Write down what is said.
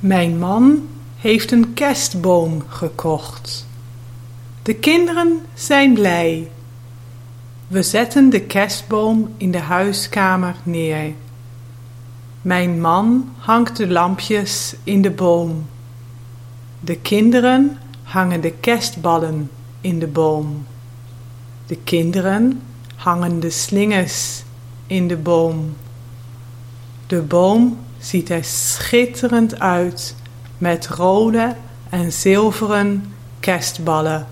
Mijn man heeft een kerstboom gekocht. De kinderen zijn blij. We zetten de kerstboom in de huiskamer neer. Mijn man hangt de lampjes in de boom. De kinderen hangen de kerstballen in de boom. De kinderen hangen de slingers in de boom. De boom ziet er schitterend uit met rode en zilveren kerstballen